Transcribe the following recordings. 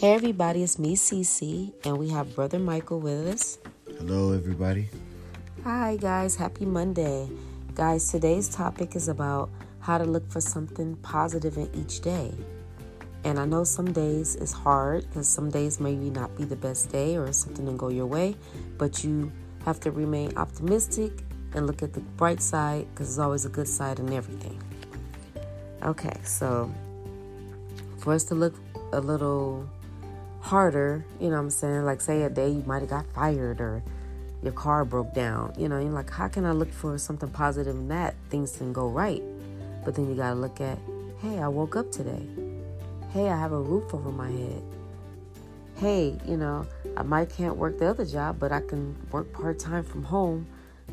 Hey everybody, it's me, Cece, and we have Brother Michael with us. Hello, everybody. Hi guys, happy Monday. Guys, today's topic is about how to look for something positive in each day. And I know some days is hard because some days maybe not be the best day or something didn't go your way, but you have to remain optimistic and look at the bright side because there's always a good side in everything. Okay, so for us to look a little harder, you know what I'm saying? Like, say a day you might have got fired or your car broke down. You know, you're like, how can I look for something positive in that? Things didn't go right. But then you got to look at, hey, I woke up today. Hey, I have a roof over my head. Hey, you know, I might can't work the other job, but I can work part time from home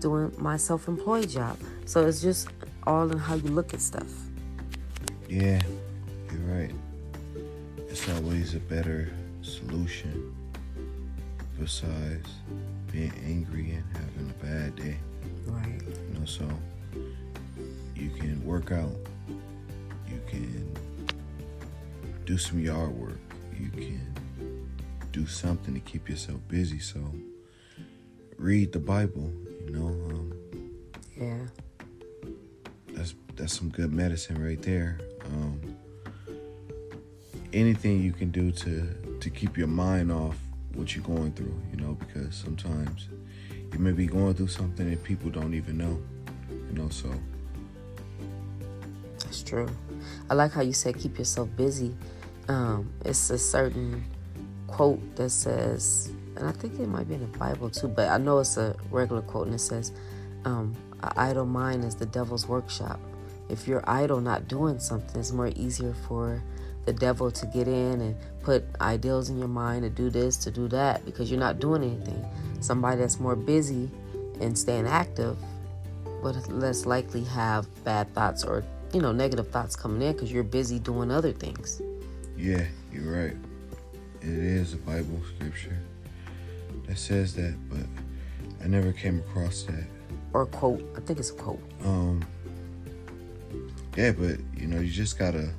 doing my self employed job. So it's just all in how you look at stuff. Yeah, you're right. It's always a better solution besides being angry and having a bad day. Right. You know, so you can work out, you can do some yard work, you can do something to keep yourself busy. So read the Bible, you know. Um, Yeah. that's that's some good medicine right there. Um, anything you can do to to keep your mind off what you're going through, you know, because sometimes you may be going through something that people don't even know, you know. So That's true. I like how you said keep yourself busy. Um, it's a certain quote that says, and I think it might be in the Bible too, but I know it's a regular quote, and it says, um, "An idle mind is the devil's workshop." If you're idle, not doing something, it's more easier for the devil to get in and put ideals in your mind to do this, to do that, because you're not doing anything. Somebody that's more busy and staying active would less likely have bad thoughts or you know negative thoughts coming in because you're busy doing other things yeah, you're right. It is a Bible scripture that says that, but I never came across that. or a quote i think it's a quote Um, yeah, but you know, you just gotta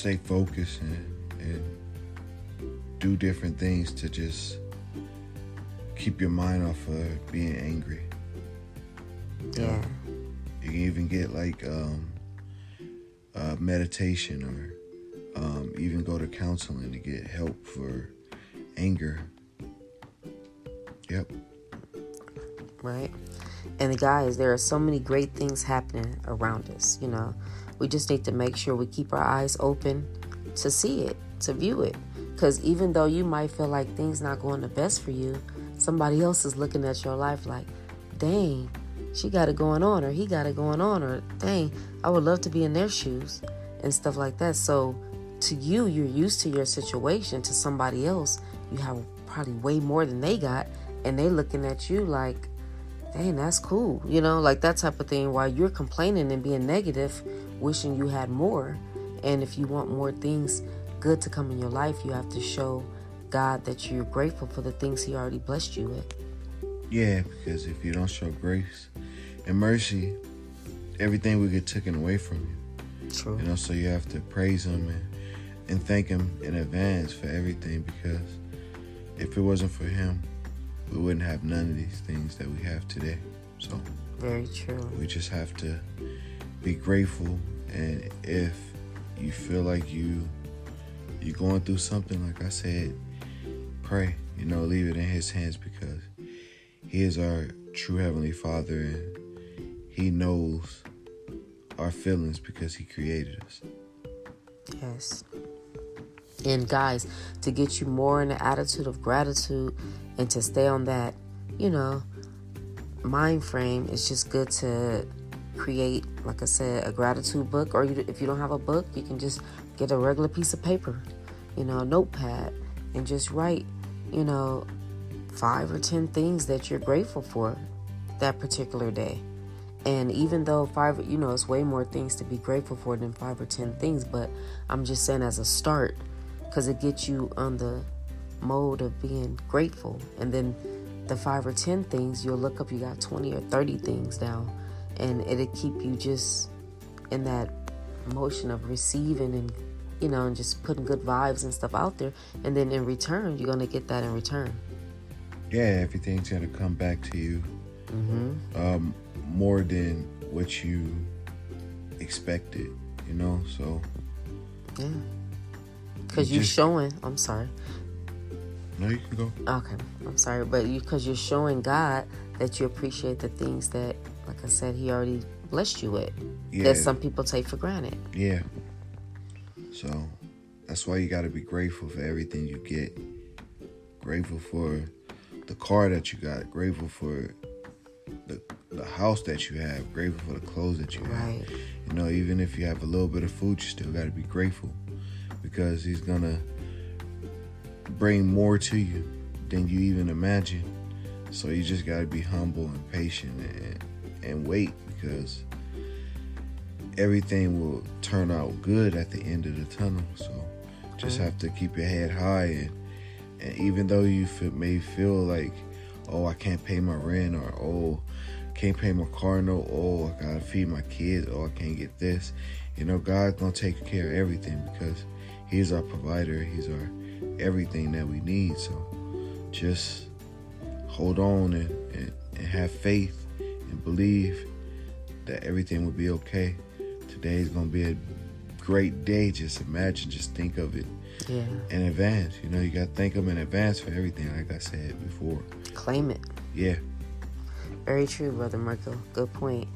stay focused and, and do different things to just keep your mind off of being angry. yeah You can even get like um, uh, meditation or um, even go to counseling to get help for anger. Yep. right and guys there are so many great things happening around us you know. We just need to make sure we keep our eyes open to see it to view it. Because even though you might feel like things not going the best for you somebody else is looking at your life like dang she got it going on or he got it going on or dang i would love to be in their shoes and stuff like that. So to you you're used to your situation. To somebody else you have probably way more than they got and they looking at you like dang that's cool. You know like that type of thing. While you're complaining and being negative wishing you had more. And if you want more things good to come in your life you have to show god that you're grateful for the things he already blessed you with. Yeah, because if you don't show grace and mercy, everything will get taken away from you. true. You know, so you have to praise him and, and thank him in advance for everything because if it wasn't for him, we wouldn't have none of these things that we have today. So very true we just have to be grateful and if you feel like you you're going through something, like I said, pray. You know, leave it in his hands because he is our true heavenly father and he knows our feelings because he created us. Yes. And guys, to get you more in the attitude of gratitude and to stay on that, you know, mind frame, it's just good to create, like I said, a gratitude book. Or you, if you don't have a book, you can just get a regular piece of paper, you know, a notepad, and just write, you know, five or ten things that you're grateful for that particular day. And even though five, you know, it's way more things to be grateful for than five or ten things, but I'm just saying as a start, because it gets you on the mode of being grateful. And then the five or ten things, you'll look up, you got 20 or 30 things now. and it'll keep you just in that motion of receiving and you know, and just putting good vibes and stuff out there. And then in return, you're going to get that in return. Yeah, everything's going to come back to you mm-hmm. um, more than what you expected, you know? So, yeah. Because you're showing, I'm sorry. No, you can go. Okay, I'm sorry, but you because you're showing God that you appreciate the things that, like I said, He already blessed you with. Yeah. That some people take for granted. Yeah. So that's why you got to be grateful for everything you get. Grateful for the car that you got. Grateful for the the house that you have. Grateful for the clothes that you have. Right. You know, even if you have a little bit of food, you still got to be grateful because He's gonna bring more to you than you even imagine. So you just got to be humble and patient and, and wait because everything will turn out good at the end of the tunnel. So just mm-hmm. have to keep your head high and, and even though you feel, may feel like, oh, I can't pay my rent or oh, can't pay my car no oh, I gotta feed my kids, oh, I can't get this. You know, God's gonna take care of everything because He's our provider. He's our everything that we need. So just hold on and, and, and have faith and believe that everything will be okay. Today is going to be a great day. Just imagine, just think of it yeah. in advance. You know, you got to think of in advance for everything, like I said before. Claim it. Yeah. Very true, Brother Marco. Good point.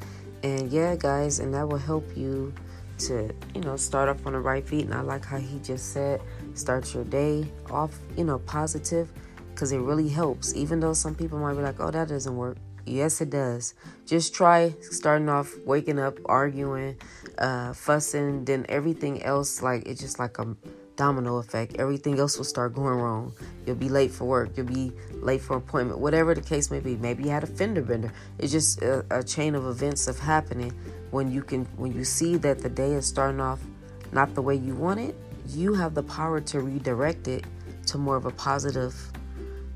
And yeah, guys, and that will help you to, you know, start off on the right feet. And I like how he just said, start your day off, you know, positive because it really helps. Even though some people might be like, oh, that doesn't work. Yes, it does. Just try starting off waking up, arguing, uh, fussing, then everything else, like, it's just like a domino effect. Everything else will start going wrong. You'll be late for work. You'll be late for appointment. Whatever the case may be. Maybe you had a fender bender. It's just a, a chain of events of happening when you can when you see that the day is starting off not the way you want it you have the power to redirect it to more of a positive,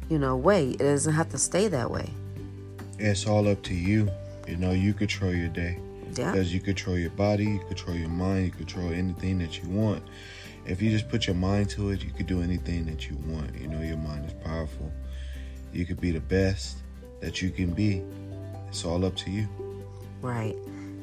you know, way. It doesn't have to stay that way. It's all up to you. You know, you control your day. Yeah. Because you control your body, you control your mind, you control anything that you want. If you just put your mind to it, you could do anything that you want. You know, your mind is powerful. You could be the best that you can be. It's all up to you. Right.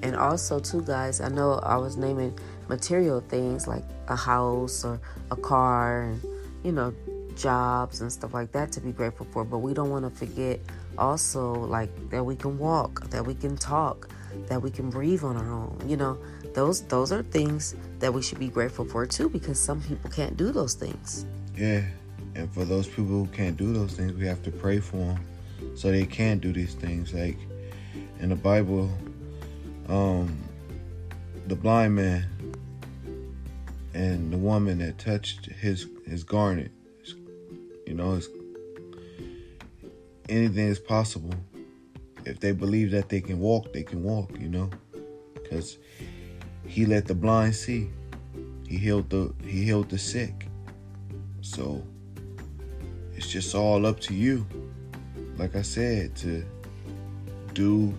And also, too, guys, I know I was naming material things like a house or a car and, you know, jobs and stuff like that to be grateful for. But we don't want to forget also like that we can walk, that we can talk, that we can breathe on our own. You know, those those are things that we should be grateful for too because some people can't do those things. Yeah. And for those people who can't do those things, we have to pray for them so they can do these things. Like in the Bible, um, the blind man and the woman that touched his his garment. You know, it's anything is possible. If they believe that they can walk, they can walk. You know, because he let the blind see. He healed the he healed the sick. So it's just all up to you. Like I said, to do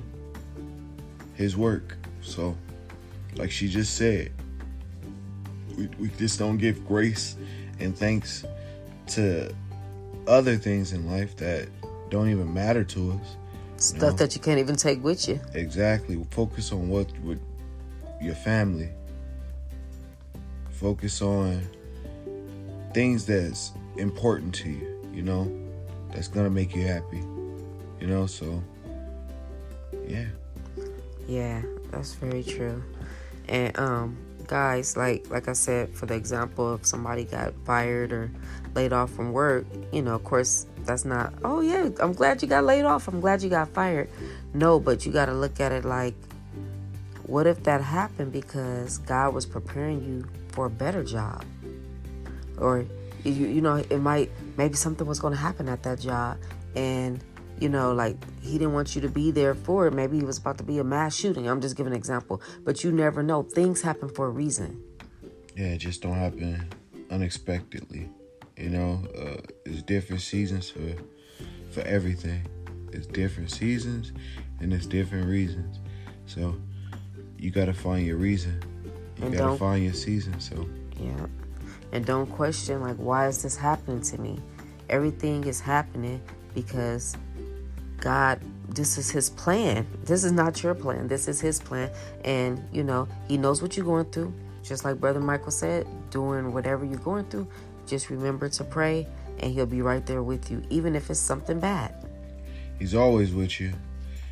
his work. So, like she just said, we, we just don't give grace and thanks to other things in life that don't even matter to us. Stuff you know? that you can't even take with you. Exactly. Focus on what with your family. Focus on things that's important to you, you know, that's gonna make you happy. You know, so yeah. Yeah, that's very true. And um guys like like i said for the example if somebody got fired or laid off from work you know of course that's not oh yeah i'm glad you got laid off i'm glad you got fired. No but you got to look at it like what if that happened because god was preparing you for a better job? Or you, you know it might maybe something was going to happen at that job and you know, like he didn't want you to be there for it. Maybe he was about to be a mass shooting. I'm just giving an example, but you never know. Things happen for a reason. Yeah, it just don't happen unexpectedly. You know, uh, it's different seasons for for everything. It's different seasons and it's different reasons. So you gotta find your reason. You and gotta find your season. So Yeah. And don't question, like, why is this happening to me? Everything is happening because God, this is His plan. This is not your plan. This is His plan. And, you know, He knows what you're going through. Just like Brother Michael said, doing whatever you're going through, just remember to pray and He'll be right there with you, even if it's something bad. He's always with you.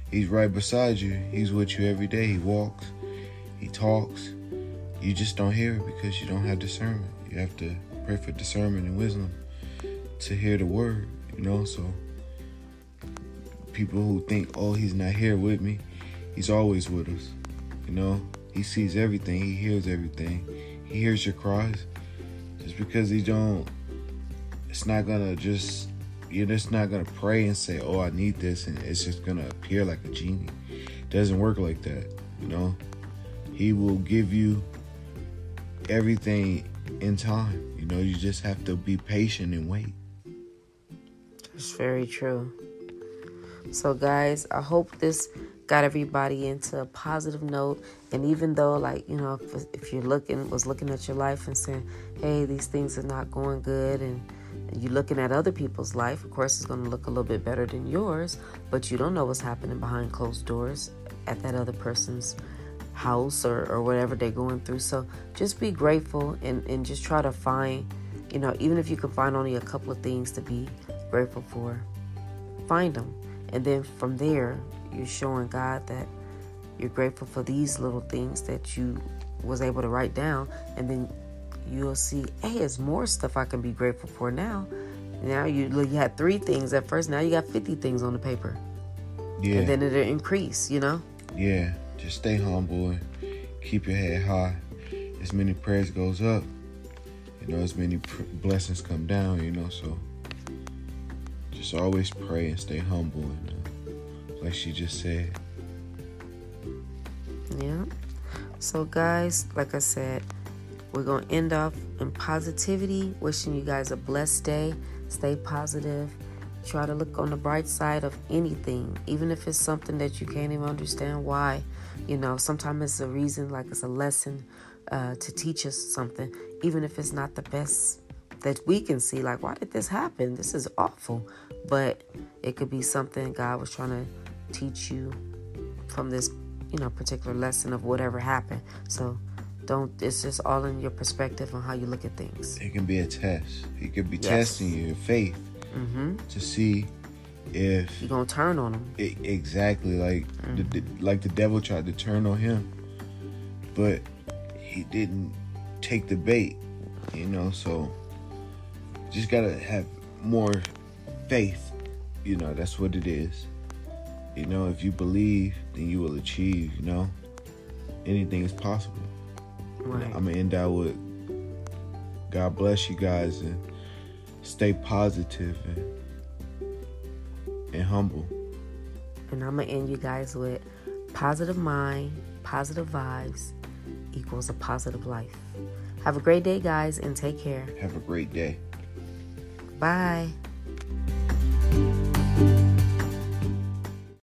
He's right beside you. He's with you every day. He walks, He talks. You just don't hear it because you don't have discernment. You have to pray for discernment and wisdom to hear the word, you know. So people who think, oh, he's not here with me, he's always with us. You know, he sees everything, he hears everything, he hears your cries. Just because he don't, it's not gonna just you're just not gonna pray and say, "Oh, I need this," and it's just gonna appear like a genie. It doesn't work like that, you know. He will give you everything in time. You know, you just have to be patient and wait. It's very true. So, guys, I hope this got everybody into a positive note. And even though, like, you know, if, if you're looking, was looking at your life and saying, hey, these things are not going good, and, you're looking at other people's life, of course, it's going to look a little bit better than yours, but you don't know what's happening behind closed doors at that other person's house or, or whatever they're going through. So just be grateful and, and just try to find, you know, even if you can find only a couple of things to be grateful for, find them. And then from there, you're showing God that you're grateful for these little things that you was able to write down. And then you'll see, hey, there's more stuff I can be grateful for now. Now you, look, you had three things at first. Now you got 50 things on the paper. Yeah. And then it'll increase, you know? Yeah. Just stay humble and keep your head high. As many prayers goes up, you know, as many pr- blessings come down, you know, so just always pray and stay humble and uh, like she just said. Yeah. So guys, like I said, we're to end off in positivity, wishing you guys a blessed day. Stay positive. Try to look on the bright side of anything, even if it's something that you can't even understand why. You know, sometimes it's a reason, like it's a lesson uh, to teach us something, even if it's not the best that we can see. Like, why did this happen? This is awful. But it could be something God was trying to teach you from this, you know, particular lesson of whatever happened. So don't, it's just all in your perspective on how you look at things. It can be a test. He could be yes. testing your faith mm-hmm. to see if you're gonna turn on him. It, exactly like mm-hmm. the, the, like the devil tried to turn on him, but he didn't take the bait. You know, so just gotta have more faith. You know, that's what it is. You know, if you believe, then you will achieve. You know, anything is possible. Right. I'm gonna end out with God bless you guys and stay positive and and humble. And I'm to end you guys with positive mind, positive vibes equals a positive life. Have a great day, guys, and take care. Have a great day. Bye.